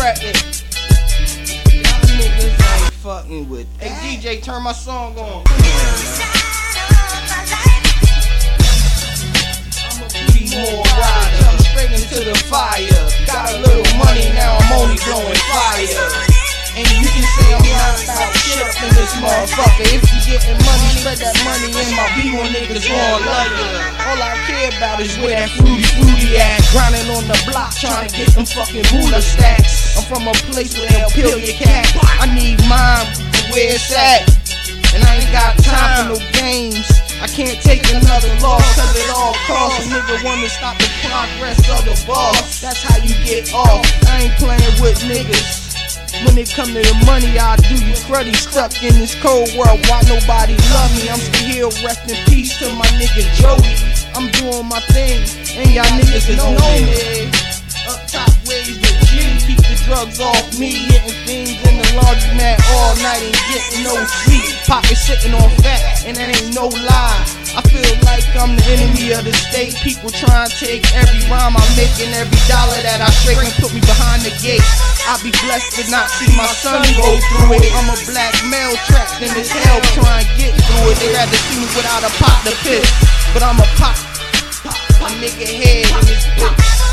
record. Y'all niggas ain't fucking with. Hey DJ, turn my song on. More rider. Straight into the fire. Got a little money now, I'm only blowing fire. And you can say I'm about shit up in this motherfucker. If you getting money, spread that money in my B1 niggas gon' love. All I care about is where that fruity fruity at. The block, trying to get them fucking ruler stacks. I'm from a place where they'll peel your cat. I need mine where it's at. And I ain't got time for no games. I can't take another loss, cause it all costs. A nigga wanna stop the progress of the boss. That's how you get off. I ain't playing with niggas. When it come to the money, I do you cruddy stuck in this cold world. Why nobody love me? I'm still here, rest in peace to my nigga Joey. I'm doing my thing, and y'all niggas know me. Up top ways the G, keep the drugs off me. Hitting things in the laundromat all night and getting no sleep. Pocket sitting on fat, and that ain't no lie. I feel like I'm the enemy of the state. People try and take every rhyme I make and every dollar that I straight and put me behind the gate. I'll be blessed to not see my son go through it. I'm a black male trapped in this hell trying to get through it. They rather see me without a pot to piss, but I'm a pop. Nigga head in this bitch.